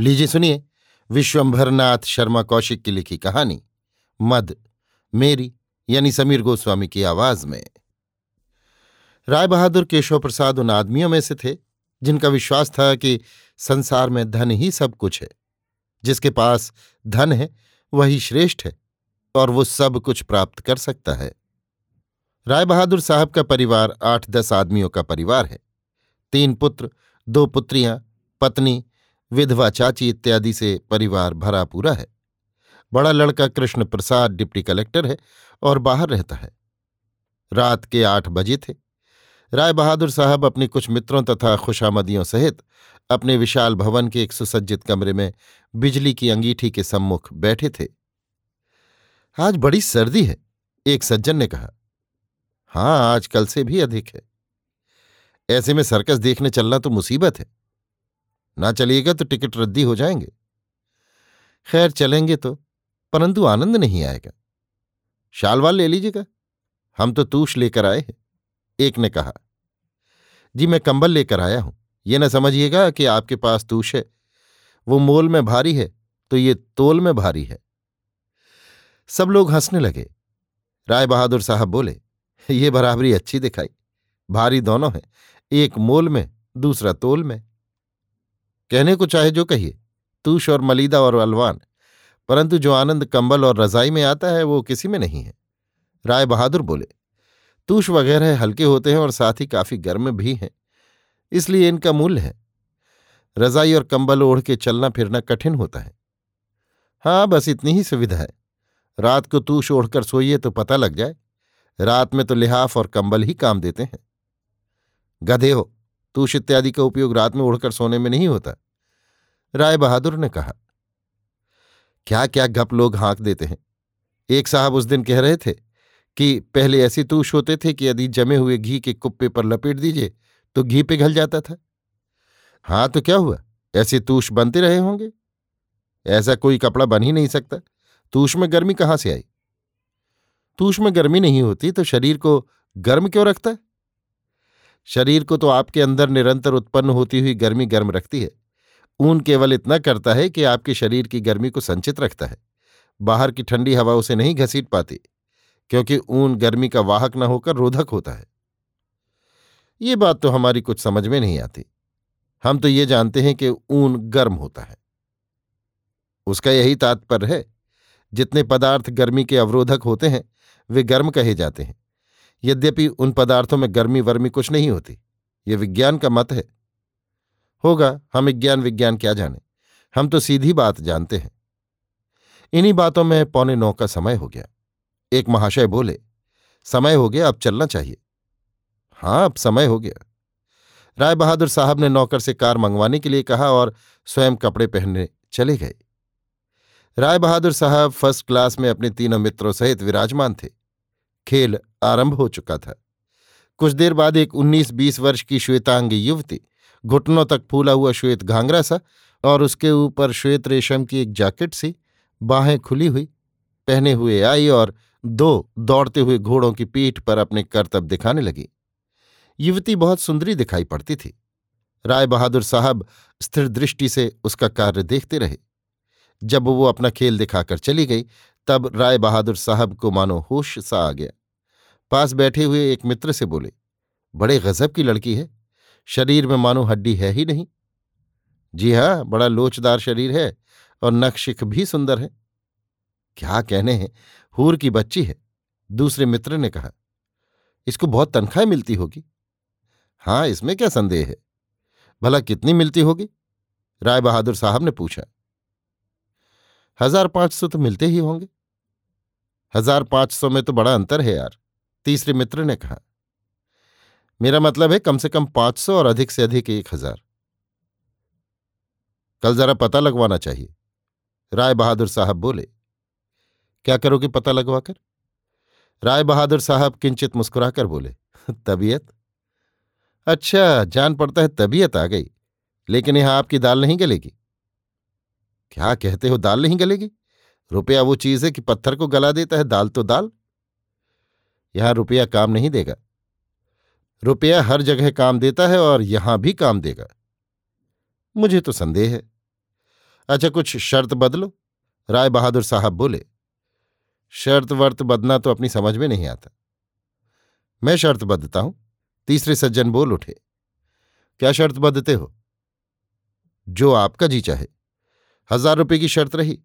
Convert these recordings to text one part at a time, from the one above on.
लीजिए सुनिए, विश्वंभरनाथ शर्मा कौशिक की लिखी कहानी, मद, मेरी, यानी समीर गोस्वामी की आवाज़ में। राय बहादुर केशव प्रसाद उन आदमियों में से थे, जिनका विश्वास था कि संसार में धन ही सब कुछ है। जिसके पास धन है, वही श्रेष्ठ है, और वो सब कुछ प्राप्त कर सकता है। राय बहादुर साहब का परिवार आठ दस आदमियों का परिवार है। तीन पुत्र, दो पुत्रियाँ, पत्नी विधवा चाची इत्यादि से परिवार भरा पूरा है। बड़ा लड़का कृष्ण प्रसाद डिप्टी कलेक्टर है और बाहर रहता है। रात के आठ बजे थे। राय बहादुर साहब अपने कुछ मित्रों तथा खुशामदियों सहित अपने विशाल भवन के एक सुसज्जित कमरे में बिजली की अंगीठी के सम्मुख बैठे थे। आज बड़ी सर्दी है, एक सज्जन ने कहा। हाँ, आज कल से भी अधिक है। ऐसे में सर्कस देखने चलना तो मुसीबत है। ना चलिएगा तो टिकट रद्दी हो जाएँगे। खैर, चलेंगे तो परंतु आनंद नहीं आएगा। शालवाल ले लीजिएगा। हम तो तूश लेकर आए हैं। एक ने कहा, जी, मैं कंबल लेकर आया हूँ। ये न समझिएगा कि आपके पास तूश है। वो मोल में भारी है तो ये तोल में भारी है। सब लोग हंसने लगे। राय बहादुर साहब बोले, ये बराबरी अच्छी दिखाई। भारी दोनों है। एक मोल में, दूसरा तोल में। कहने को चाहे जो कहिए तूश और मलिदा और अलवान। परंतु जो आनंद कंबल और रजाई में आता है, वो किसी में नहीं है। राय बहादुर बोले तूश वगैरह हल्के होते हैं और साथ ही काफ़ी गर्म भी हैं, इसलिए इनका मूल्य है। रजाई और कंबल ओढ़ के चलना फिरना कठिन होता है। हाँ बस इतनी ही सुविधा है। रात को तूश ओढ़कर सोइए तो पता लग जाए। रात में तो लिहाफ और कंबल ही काम देते हैं। गधे हो। तूश इत्यादि का उपयोग रात में उड़कर सोने में नहीं होता? राय बहादुर ने कहा, क्या क्या गप लोग हाँक देते हैं? एक साहब उस दिन कह रहे थे कि पहले ऐसी तूष होते थे कि यदि जमे हुए घी के कुप्पे पर लपेट दीजिए तो घी पिघल जाता था। हाँ तो क्या हुआ? ऐसे तूष बनते रहे होंगे? ऐसा कोई कपड़ा बन ही नहीं सकता। तूष में गर्मी कहाँ से आई? तूष में गर्मी नहीं होती तो शरीर को गर्म क्यों रखता है? शरीर को तो आपके अंदर निरंतर उत्पन्न होती हुई गर्मी गर्म रखती है। ऊन केवल इतना करता है कि आपके शरीर की गर्मी को संचित रखता है। बाहर की ठंडी हवा उसे नहीं घसीट पाती, क्योंकि ऊन गर्मी का वाहक न होकर रोधक होता है। ये बात तो हमारी कुछ समझ में नहीं आती। हम तो ये जानते हैं कि ऊन गर्म होता है। उसका यही तात्पर्य है, जितने पदार्थ गर्मी के अवरोधक होते हैं, वे गर्म कहे जाते हैं। यद्यपि उन पदार्थों में गर्मी वर्मी कुछ नहीं होती। ये विज्ञान का मत है। होगा, हम विज्ञान विज्ञान क्या जाने? हम तो सीधी बात जानते हैं। इन्हीं बातों में पौने नौ का समय हो गया। एक महाशय बोले, समय हो गया, अब चलना चाहिए। हाँ अब समय हो गया। राय बहादुर साहब ने नौकर से कार मंगवाने के लिए कहा और स्वयं कपड़े पहनने चले गए। राय बहादुर साहब फ़र्स्ट क्लास में अपने तीनों मित्रों सहित विराजमान थे। खेल आरंभ हो चुका था। कुछ देर बाद एक उन्नीस बीस वर्ष की श्वेतांगी युवती घुटनों तक फूला हुआ श्वेत घांगरा सा और उसके ऊपर श्वेत रेशम की एक जैकेट सी बाहें खुली हुई, पहने हुए आई और दो दौड़ते हुए घोड़ों की पीठ पर अपने करतब दिखाने लगी। युवती बहुत सुंदरी दिखाई पड़ती थी। राय बहादुर साहब स्थिर दृष्टि से उसका कार्य देखते रहे। जब वो अपना खेल दिखाकर चली गई, तब राय बहादुर साहब को मानो होश सा आ गया। पास बैठे हुए एक मित्र से बोले, बड़े गजब की लड़की है। शरीर में मानो हड्डी है ही नहीं। जी हाँ बड़ा लोचदार शरीर है और नक्शिख भी सुंदर है। क्या कहने हैं, हूर की बच्ची है। दूसरे मित्र ने कहा, इसको बहुत तनख्वाह मिलती होगी। हाँ इसमें क्या संदेह है? भला कितनी मिलती होगी? राय बहादुर साहब ने पूछा, हज़ार पाँच सौ तो मिलते ही होंगे। हज़ार पाँच सौ में तो बड़ा अंतर है यार। तीसरे मित्र ने कहा, मेरा मतलब है कम से कम पाँच सौ और अधिक से अधिक एक हज़ार। कल जरा पता लगवाना चाहिए। राय बहादुर साहब बोले, क्या करोगे पता लगवाकर? राय बहादुर साहब किंचित मुस्कुराकर बोले, तबीयत? अच्छा जान पड़ता है तबीयत आ गई, लेकिन यहाँ आपकी दाल नहीं गलेगी। क्या कहते हो दाल नहीं गलेगी? रुपया वो चीज़ है कि पत्थर को गला देता है, दाल तो दाल। यहाँ रुपया काम नहीं देगा। रुपया हर जगह काम देता है और यहाँ भी काम देगा। मुझे तो संदेह है। अच्छा कुछ शर्त बदलो। राय बहादुर साहब बोले, शर्त वर्त बदना तो अपनी समझ में नहीं आता। मैं शर्त बदता हूँ। तीसरे सज्जन बोल उठे, क्या शर्त बदते हो? जो आपका जी चाहे। हज़ार रुपए की शर्त रही।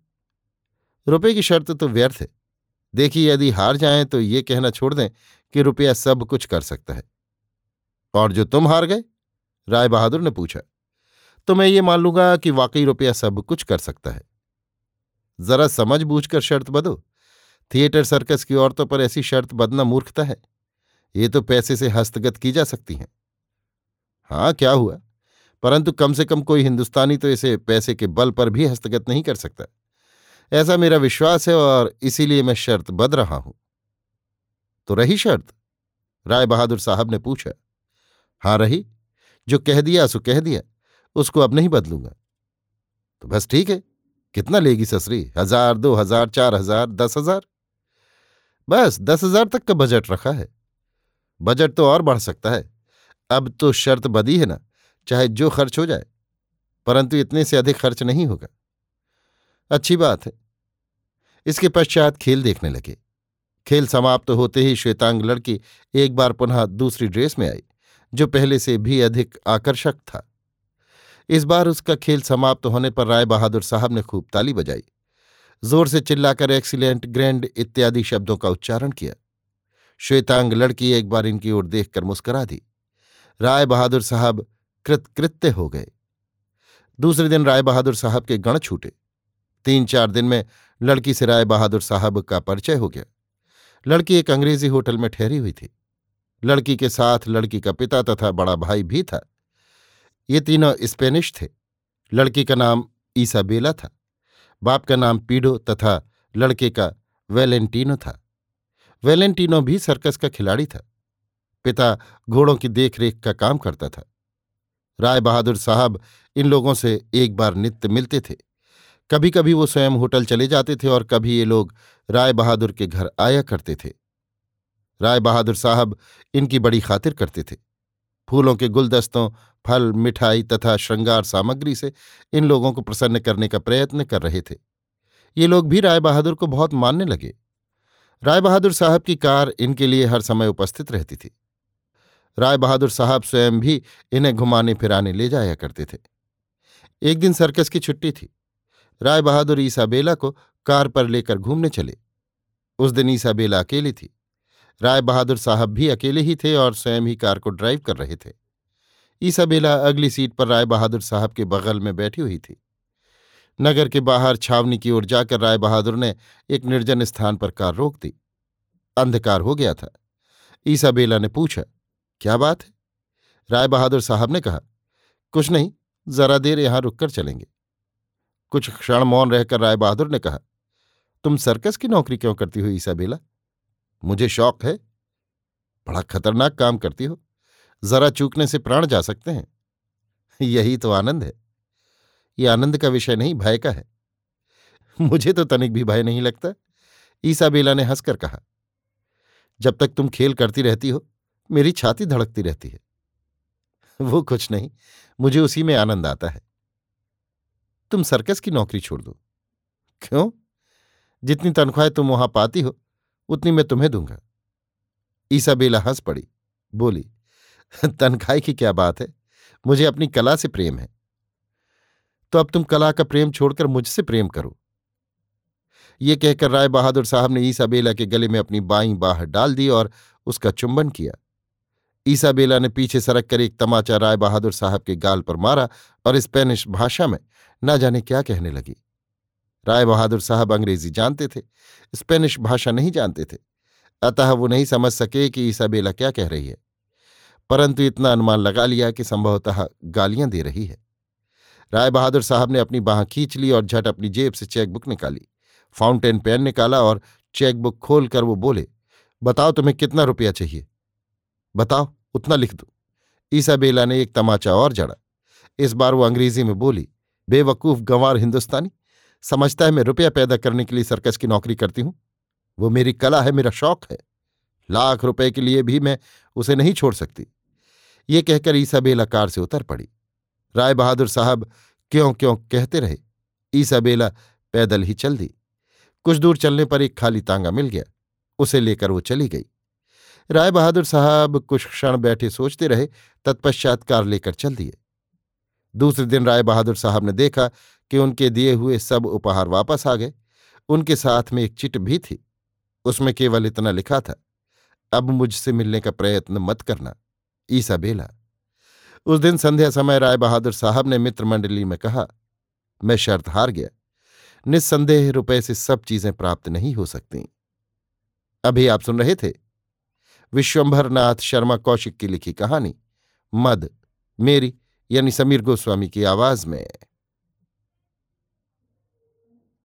रुपए की शर्त तो व्यर्थ है। देखिए, यदि हार जाएँ तो ये कहना छोड़ दें कि रुपया सब कुछ कर सकता है। और जो तुम हार गए? राय बहादुर ने पूछा। तो मैं ये मान लूँगा कि वाकई रुपया सब कुछ कर सकता है। जरा समझ बूझ कर शर्त बदो। थिएटर, सर्कस की औरतों पर ऐसी शर्त बदना मूर्खता है। ये तो पैसे से हस्तगत की जा सकती हैं। हाँ क्या हुआ? परंतु कम से कम कोई हिंदुस्तानी तो इसे पैसे के बल पर भी हस्तगत नहीं कर सकता। ऐसा मेरा विश्वास है और इसीलिए मैं शर्त बद रहा हूँ। तो रही शर्त? राय बहादुर साहब ने पूछा। हाँ रही। जो कह दिया, सो कह दिया। उसको अब नहीं बदलूँगा। तो बस ठीक है। कितना लेगी ससरी? हज़ार, दो हज़ार, चार हज़ार, दस हज़ार? बस दस हज़ार तक का बजट रखा है। बजट तो और बढ़ सकता है। अब तो शर्त बदी है ना, चाहे जो खर्च हो जाए। परंतु इतने से अधिक खर्च नहीं होगा। अच्छी बात है। इसके पश्चात खेल देखने लगे। खेल समाप्त तो होते ही श्वेतांग लड़की एक बार पुनः दूसरी ड्रेस में आई, जो पहले से भी अधिक आकर्षक था। इस बार उसका खेल समाप्त होने पर राय बहादुर साहब ने खूब ताली बजाई। ज़ोर से चिल्लाकर एक्सीलेंट, ग्रैंड इत्यादि शब्दों का उच्चारण किया। श्वेतांग लड़की एक बार इनकी ओर देखकर मुस्करा दी। राय बहादुर साहब कृतकृत्य हो गए। दूसरे दिन राय बहादुर साहब के गण छूटे। तीन चार दिन में लड़की से राय बहादुर साहब का परिचय हो गया। लड़की एक अंग्रेज़ी होटल में ठहरी हुई थी। लड़की के साथ लड़की का पिता तथा बड़ा भाई भी था। ये तीनों स्पेनिश थे। लड़की का नाम ईसाबेला था। बाप का नाम पीडो तथा लड़के का वेलेंटीनो था। वेलेंटीनो भी सर्कस का खिलाड़ी था। पिता घोड़ों की देखरेख का काम करता था। राय बहादुर साहब इन लोगों से एक बार नित्य मिलते थे। कभी कभी वो स्वयं होटल चले जाते थे और कभी ये लोग राय बहादुर के घर आया करते थे। राय बहादुर साहब इनकी बड़ी खातिर करते थे। फूलों के गुलदस्तों, फल, मिठाई तथा श्रृंगार सामग्री से इन लोगों को प्रसन्न करने का प्रयत्न कर रहे थे। ये लोग भी राय बहादुर को बहुत मानने लगे। राय बहादुर साहब की कार इनके लिए हर समय उपस्थित रहती थी। राय बहादुर साहब स्वयं भी इन्हें घुमाने फिराने ले जाया करते थे। एक दिन सर्कस की छुट्टी थी। राय बहादुर ईसाबेला को कार पर लेकर घूमने चले। उस दिन ईसाबेला अकेली थी। राय बहादुर साहब भी अकेले ही थे और स्वयं ही कार को ड्राइव कर रहे थे। ईसाबेला अगली सीट पर राय बहादुर साहब के बगल में बैठी हुई थी। नगर के बाहर छावनी की ओर जाकर राय बहादुर ने एक निर्जन स्थान पर कार रोक दी। अंधकार हो गया था। ईसाबेला ने पूछा, क्या बात है? राय बहादुर साहब ने कहा, कुछ नहीं, जरा देर यहाँ रुककर चलेंगे। कुछ क्षण मौन रहकर राय बहादुर ने कहा, तुम सर्कस की नौकरी क्यों करती हो, ईसाबेला? मुझे शौक है। बड़ा खतरनाक काम करती हो। जरा चूकने से प्राण जा सकते हैं। यही तो आनंद है। ये आनंद का विषय नहीं, भय का है। मुझे तो तनिक भी भय नहीं लगता। ईसाबेला ने हंसकर कहा, जब तक तुम खेल करती रहती हो, मेरी छाती धड़कती रहती है। वो कुछ नहीं, मुझे उसी में आनंद आता है। तुम सर्कस की नौकरी छोड़ दो। क्यों? जितनी तनख्वाह तुम वहाँ पाती हो, उतनी मैं तुम्हें दूँगा। ईसाबेला हंस पड़ी, बोली तनख्वाह की क्या बात है? मुझे अपनी कला से प्रेम है। तो अब तुम कला का प्रेम छोड़कर मुझसे प्रेम करो। ये कहकर राय बहादुर साहब ने ईसाबेला के गले में अपनी बाई बाह डाल दी और उसका चुंबन किया। ईसाबेला ने पीछे सरक कर एक तमाचा राय बहादुर साहब के गाल पर मारा और स्पेनिश भाषा में न जाने क्या कहने लगी। राय बहादुर साहब अंग्रेज़ी जानते थे, स्पेनिश भाषा नहीं जानते थे। अतः वो नहीं समझ सके कि ईसाबेला क्या कह रही है। परंतु इतना अनुमान लगा लिया कि संभवतः गालियाँ दे रही है। राय बहादुर साहब ने अपनी बाह खींच ली और झट अपनी जेब से चेकबुक निकाली। फाउंटेन पेन निकाला और चेकबुक खोलकर वो बोले, बताओ तुम्हें कितना रुपया चाहिए? बताओ, उतना लिख दो। ईसाबेला ने एक तमाचा और जड़ा इस बार वो अंग्रेज़ी में बोली, बेवकूफ़ गंवार हिंदुस्तानी, समझता है मैं रुपया पैदा करने के लिए सर्कस की नौकरी करती हूँ? वो मेरी कला है, मेरा शौक है। लाख रुपए के लिए भी मैं उसे नहीं छोड़ सकती। ये कहकर ईसाबेला कार से उतर पड़ी। राय बहादुर साहब क्यों क्यों कहते रहे ईसाबेला पैदल ही चल दी। कुछ दूर चलने पर एक खाली तांगा मिल गया। उसे लेकर वो चली गई। राय बहादुर साहब कुछ क्षण बैठे सोचते रहे, तत्पश्चात कार लेकर चल दिए। दूसरे दिन राय बहादुर साहब ने देखा कि उनके दिए हुए सब उपहार वापस आ गए। उनके साथ में एक चिट भी थी। उसमें केवल इतना लिखा था, अब मुझसे मिलने का प्रयत्न मत करना, ईसा बेला। उस दिन संध्या समय राय बहादुर साहब ने मित्र मंडली में कहा, मैं शर्त हार गया। निस्संदेह रुपए से सब चीज़ें प्राप्त नहीं हो सकती। अभी आप सुन रहे थे विश्वंभर नाथ शर्मा कौशिक की लिखी कहानी, मद, मेरी, यानी समीर गोस्वामी की आवाज़ में।